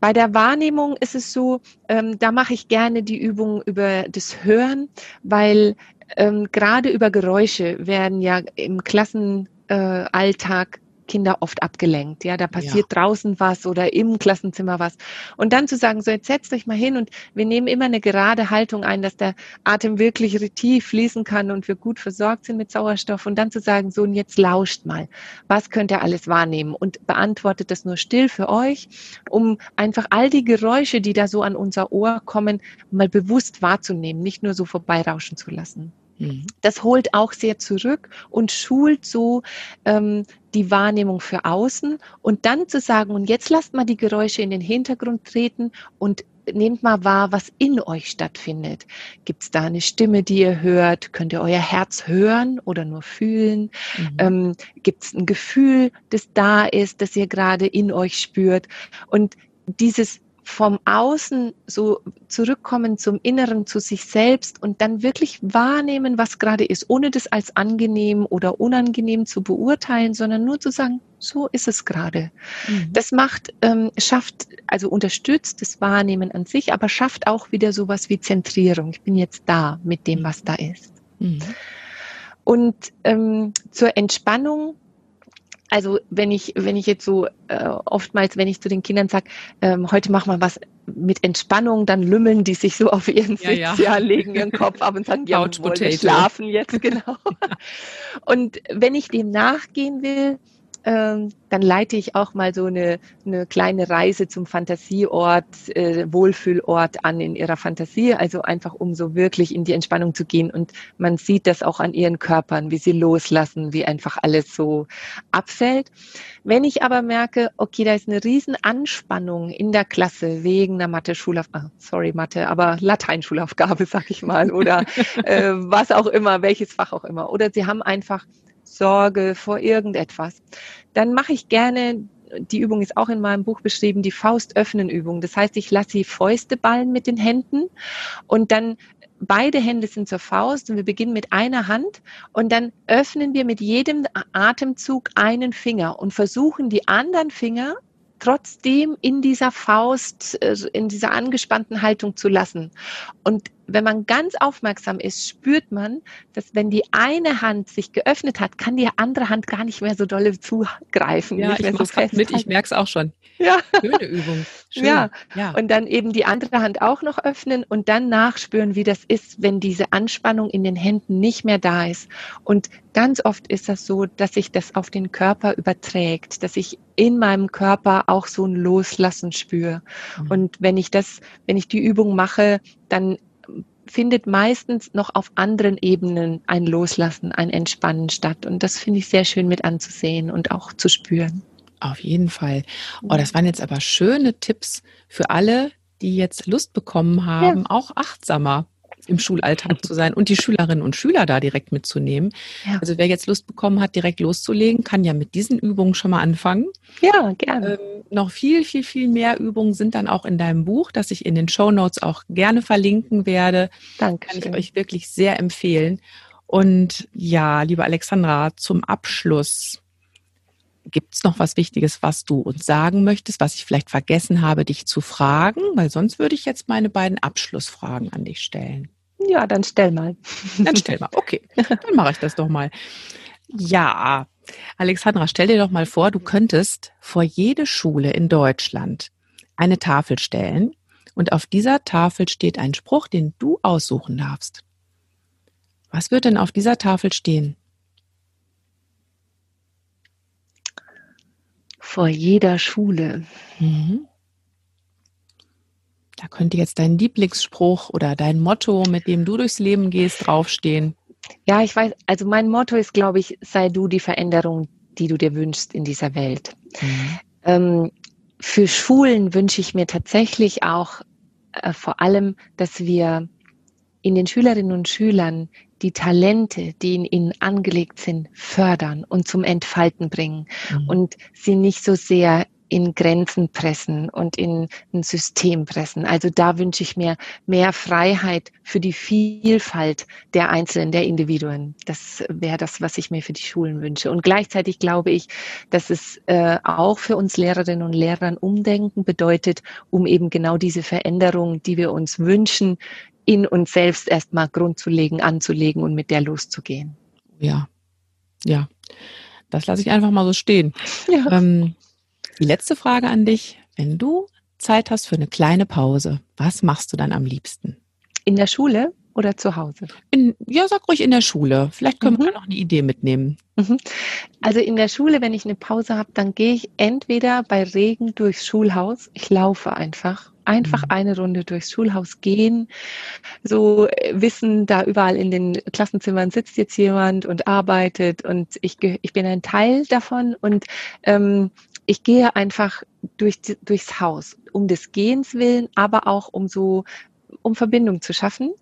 Bei der Wahrnehmung ist es so, ähm, da mache ich gerne die Übung über das Hören, weil ähm, gerade über Geräusche werden ja im Klassenalltag Kinder oft abgelenkt. Ja, da passiert ja. draußen was oder im Klassenzimmer was. Und dann zu sagen, so jetzt setzt euch mal hin und wir nehmen immer eine gerade Haltung ein, dass der Atem wirklich tief fließen kann und wir gut versorgt sind mit Sauerstoff. Und dann zu sagen, so und jetzt lauscht mal. Was könnt ihr alles wahrnehmen? Und beantwortet das nur still für euch, um einfach all die Geräusche, die da so an unser Ohr kommen, mal bewusst wahrzunehmen, nicht nur so vorbeirauschen zu lassen. Mhm. Das holt auch sehr zurück und schult so ähm, die Wahrnehmung für außen und dann zu sagen, und jetzt lasst mal die Geräusche in den Hintergrund treten und nehmt mal wahr, was in euch stattfindet. Gibt es da eine Stimme, die ihr hört? Könnt ihr euer Herz hören oder nur fühlen? Mhm. Ähm, Gibt es ein Gefühl, das da ist, das ihr gerade in euch spürt? Und dieses vom Außen so zurückkommen zum Inneren, zu sich selbst und dann wirklich wahrnehmen, was gerade ist, ohne das als angenehm oder unangenehm zu beurteilen, sondern nur zu sagen, so ist es gerade. Mhm. Das macht, ähm, schafft, also unterstützt das Wahrnehmen an sich, aber schafft auch wieder sowas wie Zentrierung. Ich bin jetzt da mit dem, was da ist. Mhm. Und ähm, zur Entspannung also wenn ich, wenn ich jetzt so äh, oftmals, wenn ich zu den Kindern sage, ähm, heute machen wir was mit Entspannung, dann lümmeln die sich so auf ihren ja, Sitz, ja. ja legen ihren Kopf ab und sagen, ja, wir schlafen jetzt, genau. und wenn ich dem nachgehen will, ähm, dann leite ich auch mal so eine, eine kleine Reise zum Fantasieort, äh, Wohlfühlort an in ihrer Fantasie, also einfach um so wirklich in die Entspannung zu gehen. Und man sieht das auch an ihren Körpern, wie sie loslassen, wie einfach alles so abfällt. Wenn ich aber merke, okay, da ist eine riesen Anspannung in der Klasse wegen einer Mathe-Schulaufgabe, ah, sorry Mathe, aber Lateinschulaufgabe, sag ich mal, oder äh, was auch immer, welches Fach auch immer. Oder sie haben einfach Sorge vor irgendetwas, dann mache ich gerne die Übung ist auch in meinem Buch beschrieben, die Faust-Öffnen-Übung. Das heißt, ich lasse die Fäuste ballen mit den Händen und dann beide Hände sind zur Faust und wir beginnen mit einer Hand und dann öffnen wir mit jedem Atemzug einen Finger und versuchen die anderen Finger trotzdem in dieser Faust, äh, in dieser angespannten Haltung zu lassen. Und wenn man ganz aufmerksam ist, spürt man, dass wenn die eine Hand sich geöffnet hat, kann die andere Hand gar nicht mehr so dolle zugreifen. Ja, ich so mit, ich merke es auch schon. Ja. Schöne Übung. Schön. Ja. ja. Und dann eben die andere Hand auch noch öffnen und dann nachspüren, wie das ist, wenn diese Anspannung in den Händen nicht mehr da ist. Und ganz oft ist das so, dass sich das auf den Körper überträgt, dass ich in meinem Körper auch so ein Loslassen spüre. Mhm. Und wenn ich das, wenn ich die Übung mache, dann findet meistens noch auf anderen Ebenen ein Loslassen, ein Entspannen statt. Und das finde ich sehr schön mit anzusehen und auch zu spüren. Auf jeden Fall. Oh, das waren jetzt aber schöne Tipps für alle, die jetzt Lust bekommen haben, ja. auch achtsamer im Schulalltag zu sein und die Schülerinnen und Schüler da direkt mitzunehmen. Ja. Also wer jetzt Lust bekommen hat, direkt loszulegen, kann ja mit diesen Übungen schon mal anfangen. Ja, gerne. Ähm, noch viel, viel, viel mehr Übungen sind dann auch in deinem Buch, das ich in den Show Notes auch gerne verlinken werde. Danke. Kann ich euch wirklich sehr empfehlen. Und ja, liebe Alexandra, zum Abschluss Gibt es noch was Wichtiges, was du uns sagen möchtest, was ich vielleicht vergessen habe, dich zu fragen? Weil sonst würde ich jetzt meine beiden Abschlussfragen an dich stellen. Ja, dann stell mal. Dann stell mal. Okay, dann mache ich das doch mal. Ja, Alexandra, stell dir doch mal vor, du könntest vor jede Schule in Deutschland eine Tafel stellen und auf dieser Tafel steht ein Spruch, den du aussuchen darfst. Was wird denn auf dieser Tafel stehen? vor jeder Schule. Mhm. Da könnte jetzt dein Lieblingsspruch oder dein Motto, mit dem du durchs Leben gehst, draufstehen. Ja, ich weiß, also mein Motto ist, glaube ich, sei du die Veränderung, die du dir wünschst in dieser Welt. Mhm. Ähm, für Schulen wünsche ich mir tatsächlich auch äh, vor allem, dass wir in den Schülerinnen und Schülern die Talente, die in ihnen angelegt sind, fördern und zum Entfalten bringen mhm. und sie nicht so sehr in Grenzen pressen und in ein System pressen. Also da wünsche ich mir mehr Freiheit für die Vielfalt der Einzelnen, der Individuen. Das wäre das, was ich mir für die Schulen wünsche. Und gleichzeitig glaube ich, dass es äh, auch für uns Lehrerinnen und Lehrern Umdenken bedeutet, um eben genau diese Veränderung, die wir uns wünschen, in uns selbst erstmal Grund zu legen, anzulegen und mit der loszugehen. Ja, ja. Das lasse ich einfach mal so stehen. Ja. Ähm, die letzte Frage an dich. Wenn du Zeit hast für eine kleine Pause, was machst du dann am liebsten? In der Schule oder zu Hause? In, ja, sag ruhig in der Schule. Vielleicht können mhm. wir noch eine Idee mitnehmen. Mhm. Also in der Schule, wenn ich eine Pause habe, dann gehe ich entweder bei Regen durchs Schulhaus. Ich laufe einfach einfach mhm. eine Runde durchs Schulhaus gehen, so äh, wissen, da überall in den Klassenzimmern sitzt jetzt jemand und arbeitet und ich, ich bin ein Teil davon und ähm, ich gehe einfach durch, durchs Haus, um des Gehens willen, aber auch um so, um Verbindung zu schaffen.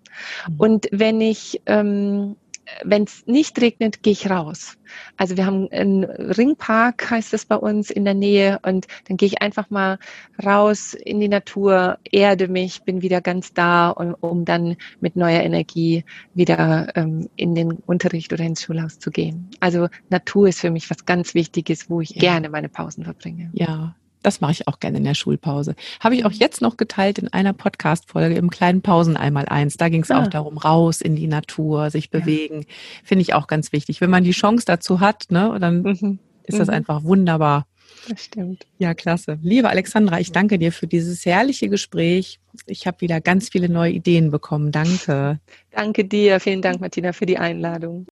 Mhm. Und wenn ich ähm, wenn es nicht regnet, gehe ich raus. Also wir haben einen Ringpark, heißt es bei uns in der Nähe, und dann gehe ich einfach mal raus in die Natur, erde mich, bin wieder ganz da, um, um dann mit neuer Energie wieder ähm, in den Unterricht oder ins Schulhaus zu gehen. Also Natur ist für mich was ganz Wichtiges, wo ich ja. gerne meine Pausen verbringe. Ja, das mache ich auch gerne in der Schulpause. Habe ich auch jetzt noch geteilt in einer Podcast-Folge im kleinen Pausen einmal eins. Da ging es ah. auch darum, raus in die Natur, sich bewegen. Ja. Finde ich auch ganz wichtig. Wenn man die Chance dazu hat, ne, dann mhm. ist das mhm. einfach wunderbar. Das stimmt. Ja, klasse. Liebe Alexandra, ich danke dir für dieses herrliche Gespräch. Ich habe wieder ganz viele neue Ideen bekommen. Danke. Danke dir. Vielen Dank, Martina, für die Einladung.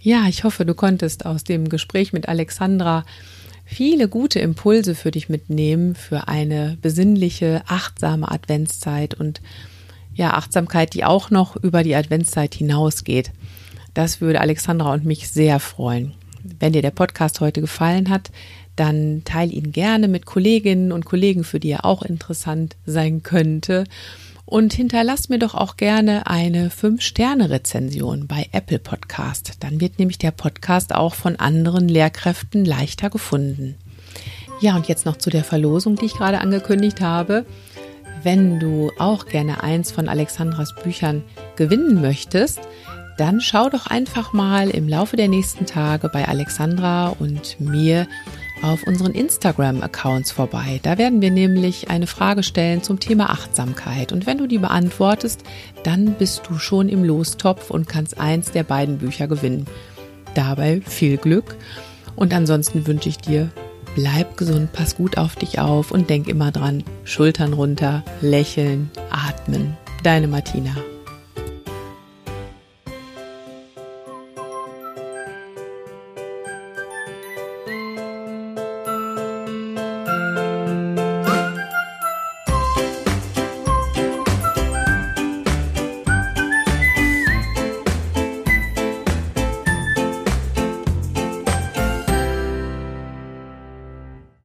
Ja, ich hoffe, du konntest aus dem Gespräch mit Alexandra viele gute Impulse für dich mitnehmen für eine besinnliche, achtsame Adventszeit und ja, Achtsamkeit, die auch noch über die Adventszeit hinausgeht. Das würde Alexandra und mich sehr freuen. Wenn dir der Podcast heute gefallen hat, dann teile ihn gerne mit Kolleginnen und Kollegen, für die er auch interessant sein könnte. Und hinterlass mir doch auch gerne eine 5-Sterne-Rezension bei Apple Podcast. Dann wird nämlich der Podcast auch von anderen Lehrkräften leichter gefunden. Ja, und jetzt noch zu der Verlosung, die ich gerade angekündigt habe. Wenn du auch gerne eins von Alexandras Büchern gewinnen möchtest, dann schau doch einfach mal im Laufe der nächsten Tage bei Alexandra und mir auf unseren Instagram-Accounts vorbei. Da werden wir nämlich eine Frage stellen zum Thema Achtsamkeit. Und wenn du die beantwortest, dann bist du schon im Lostopf und kannst eins der beiden Bücher gewinnen. Dabei viel Glück. Und ansonsten wünsche ich dir, bleib gesund, pass gut auf dich auf und denk immer dran, Schultern runter, lächeln, atmen. Deine Martina.